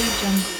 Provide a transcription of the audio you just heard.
jungle.